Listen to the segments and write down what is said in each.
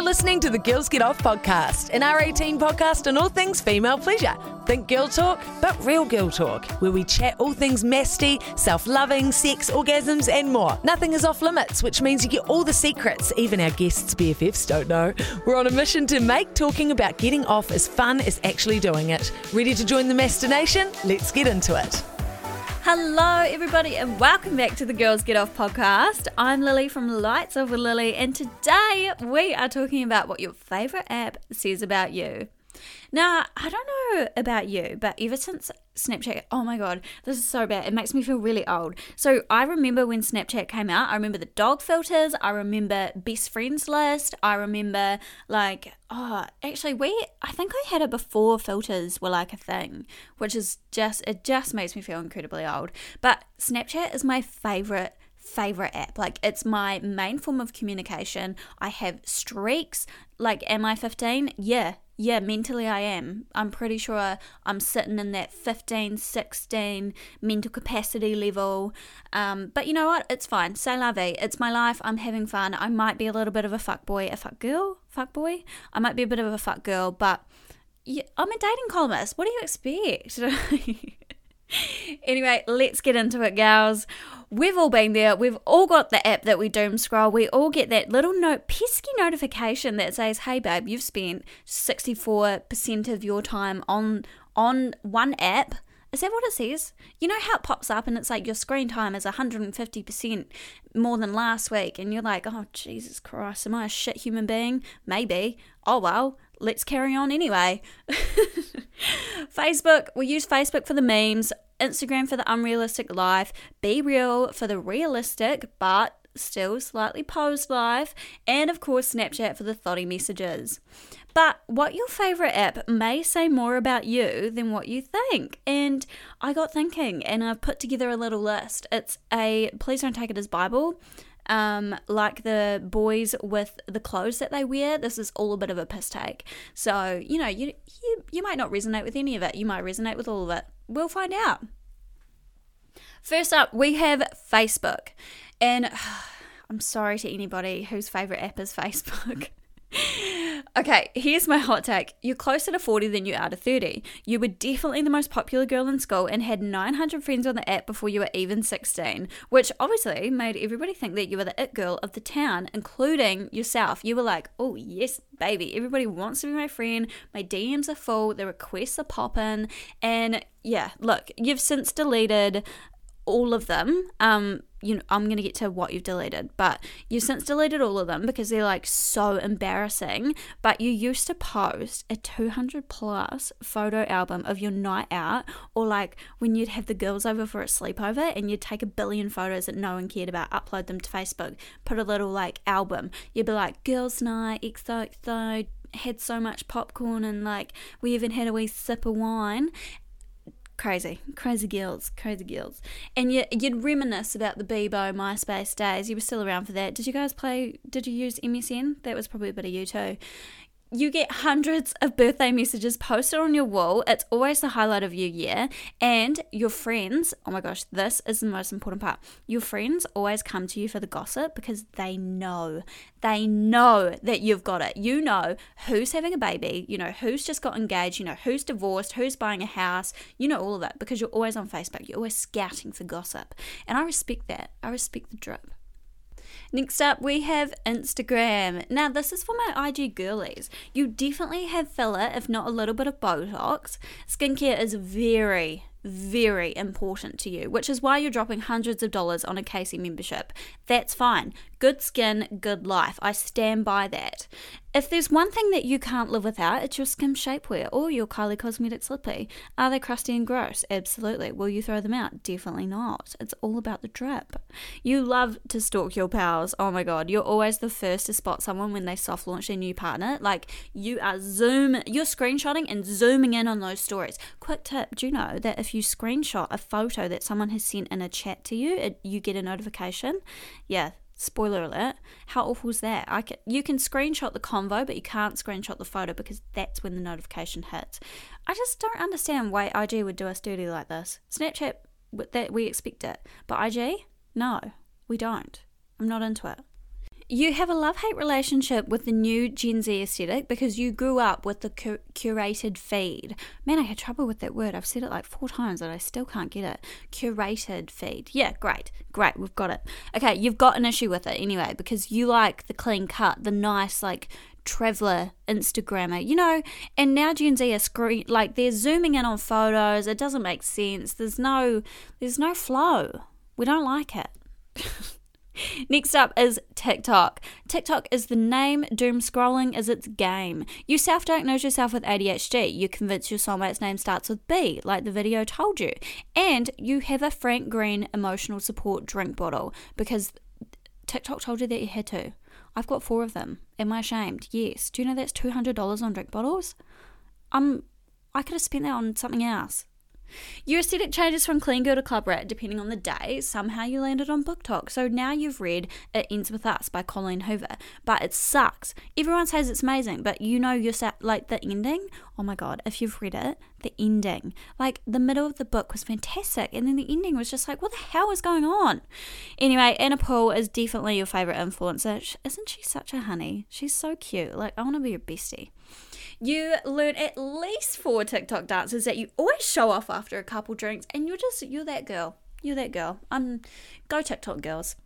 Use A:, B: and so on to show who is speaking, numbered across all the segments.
A: You're listening to the Girls Get Off podcast, an R18 podcast on all things female pleasure. Think girl talk, but real girl talk, where we chat all things masty, self loving, sex, orgasms, and more. Nothing is off limits, which means you get all the secrets even our guests' BFFs don't know. We're on a mission to make talking about getting off as fun as actually doing it. Ready to join the Master Nation? Let's get into it.
B: Hello, everybody, and welcome back to the Girls Get Off podcast. I'm Lillie from Lights Off With Lillie, and today we are talking about what your favorite app says about you. Now, I don't know about you, but ever since Snapchat, oh my god, this is so bad. It makes me feel really old. So I remember when Snapchat came out, I remember the dog filters, I remember best friends list, I remember like, oh, actually, we, I think I had it before filters were like a thing, which is just, it just makes me feel incredibly old. But Snapchat is my favorite favorite app. Like it's my main form of communication. I have streaks. Like, am I 15? Yeah, yeah, mentally I am. I'm pretty sure I'm sitting in that 15, 16 mental capacity level. Um, but you know what? It's fine. Say la vie. It's my life. I'm having fun. I might be a little bit of a fuck boy, a fuck girl, fuck boy. I might be a bit of a fuck girl, but yeah, I'm a dating columnist. What do you expect? anyway, let's get into it, gals. We've all been there. We've all got the app that we doom scroll. We all get that little note, pesky notification that says, "Hey, babe, you've spent sixty-four percent of your time on on one app." Is that what it says? You know how it pops up and it's like your screen time is 150% more than last week, and you're like, oh, Jesus Christ, am I a shit human being? Maybe. Oh, well, let's carry on anyway. Facebook, we use Facebook for the memes, Instagram for the unrealistic life, BeReal for the realistic but still slightly posed life, and of course Snapchat for the thotty messages. But what your favorite app may say more about you than what you think. And I got thinking and I've put together a little list. It's a please don't take it as Bible um, like the boys with the clothes that they wear, this is all a bit of a piss take. So, you know, you, you, you might not resonate with any of it. You might resonate with all of it. We'll find out. First up, we have Facebook. And I'm sorry to anybody whose favourite app is Facebook. Okay, here's my hot take. You're closer to 40 than you are to 30. You were definitely the most popular girl in school and had 900 friends on the app before you were even 16, which obviously made everybody think that you were the it girl of the town, including yourself. You were like, oh, yes, baby, everybody wants to be my friend. My DMs are full, the requests are popping. And yeah, look, you've since deleted all of them. Um, you know, I'm gonna get to what you've deleted, but you've since deleted all of them because they're like so embarrassing. But you used to post a 200 plus photo album of your night out, or like when you'd have the girls over for a sleepover and you'd take a billion photos that no one cared about, upload them to Facebook, put a little like album. You'd be like, girls' night, XOXO, had so much popcorn and like we even had a wee sip of wine crazy, crazy girls, crazy girls. And you, you'd reminisce about the Bebo MySpace days. You were still around for that. Did you guys play? Did you use MSN? That was probably a bit of you too you get hundreds of birthday messages posted on your wall. It's always the highlight of your year. And your friends, oh my gosh, this is the most important part. Your friends always come to you for the gossip because they know, they know that you've got it. You know who's having a baby, you know who's just got engaged, you know who's divorced, who's buying a house, you know all of that because you're always on Facebook. You're always scouting for gossip. And I respect that. I respect the drip. Next up, we have Instagram. Now, this is for my IG girlies. You definitely have filler, if not a little bit of Botox. Skincare is very, very important to you, which is why you're dropping hundreds of dollars on a Casey membership. That's fine. Good skin, good life. I stand by that. If there's one thing that you can't live without, it's your Skims shapewear or your Kylie Cosmetics Lippy. Are they crusty and gross? Absolutely. Will you throw them out? Definitely not. It's all about the drip. You love to stalk your pals. Oh my god, you're always the first to spot someone when they soft launch their new partner. Like you are zoom, you're screenshotting and zooming in on those stories. Quick tip: Do you know that if you screenshot a photo that someone has sent in a chat to you, it, you get a notification? Yeah, Spoiler alert. How awful is that? I can, you can screenshot the convo, but you can't screenshot the photo because that's when the notification hits. I just don't understand why IG would do us dirty like this. Snapchat, that we expect it, but IG, no, we don't. I'm not into it. You have a love hate relationship with the new Gen Z aesthetic because you grew up with the cur- curated feed. Man, I had trouble with that word. I've said it like four times and I still can't get it. Curated feed. Yeah, great. Great. We've got it. Okay, you've got an issue with it anyway because you like the clean cut, the nice, like, traveler Instagrammer, you know, and now Gen Z are screen like they're zooming in on photos. It doesn't make sense. There's no there's no flow. We don't like it. Next up is TikTok. TikTok is the name, doom scrolling is its game. You self diagnose yourself with ADHD. You convince your soulmate's name starts with B, like the video told you. And you have a Frank Green emotional support drink bottle because TikTok told you that you had to. I've got four of them. Am I ashamed? Yes. Do you know that's $200 on drink bottles? Um, I could have spent that on something else. Your aesthetic changes from clean girl to club rat depending on the day. Somehow you landed on BookTok. So now you've read It Ends With Us by Colleen Hoover. But it sucks. Everyone says it's amazing, but you know you're like the ending. Oh my god, if you've read it, the ending. Like the middle of the book was fantastic, and then the ending was just like, what the hell is going on? Anyway, Anna Paul is definitely your favourite influencer. Isn't she such a honey? She's so cute. Like, I want to be your bestie you learn at least four TikTok dances that you always show off after a couple drinks, and you're just you're that girl. You're that girl. Um, go TikTok girls.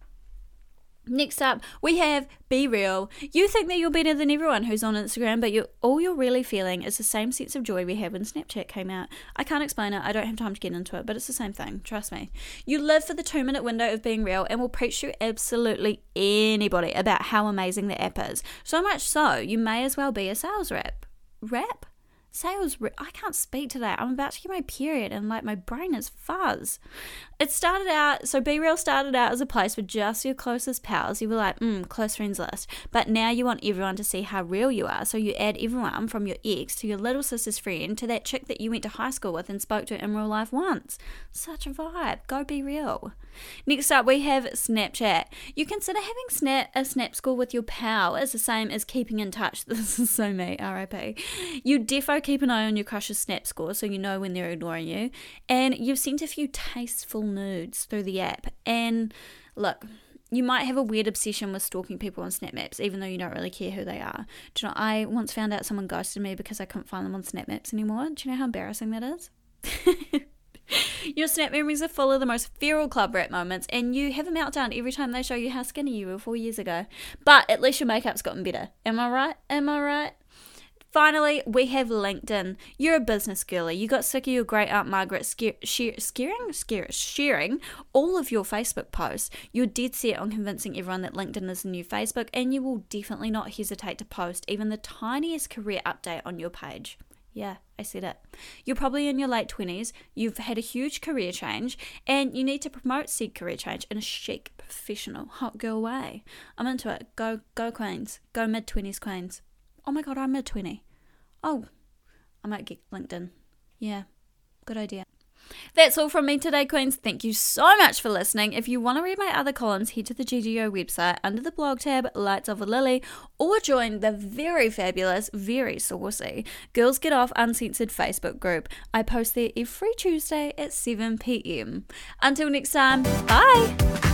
B: Next up, we have BeReal. You think that you're better than everyone who's on Instagram, but you all you're really feeling is the same sense of joy we had when Snapchat came out. I can't explain it, I don't have time to get into it, but it's the same thing, trust me. You live for the two minute window of being real and will preach to absolutely anybody about how amazing the app is. So much so, you may as well be a sales rep rep sales i can't speak today. I'm about to get my period and like my brain is fuzz. It started out so BeReal started out as a place for just your closest pals. You were like mm close friends list. But now you want everyone to see how real you are. So you add everyone from your ex to your little sister's friend to that chick that you went to high school with and spoke to in real life once. Such a vibe. Go BeReal. Next up, we have Snapchat. You consider having snap a snap score with your pal as the same as keeping in touch. This is so me, RIP. You defo keep an eye on your crush's snap score so you know when they're ignoring you. And you've sent a few tasteful nudes through the app. And look, you might have a weird obsession with stalking people on Snap Maps, even though you don't really care who they are. Do you know, I once found out someone ghosted me because I couldn't find them on Snap Maps anymore. Do you know how embarrassing that is? Your snap memories are full of the most feral club rat moments, and you have a meltdown every time they show you how skinny you were four years ago. But at least your makeup's gotten better. Am I right? Am I right? Finally, we have LinkedIn. You're a business girly. You got sick of your great aunt Margaret shear, scaring, scare, sharing all of your Facebook posts. You're dead set on convincing everyone that LinkedIn is the new Facebook, and you will definitely not hesitate to post even the tiniest career update on your page. Yeah, I said it. You're probably in your late 20s, you've had a huge career change, and you need to promote said career change in a chic, professional, hot girl way. I'm into it. Go, go, Queens. Go mid 20s, Queens. Oh my god, I'm mid 20. Oh, I might get LinkedIn. Yeah, good idea. That's all from me today, Queens. Thank you so much for listening. If you want to read my other columns, head to the GGO website under the blog tab Lights Off With Lillie or join the very fabulous, very saucy Girls Get Off Uncensored Facebook group. I post there every Tuesday at 7 pm. Until next time, bye!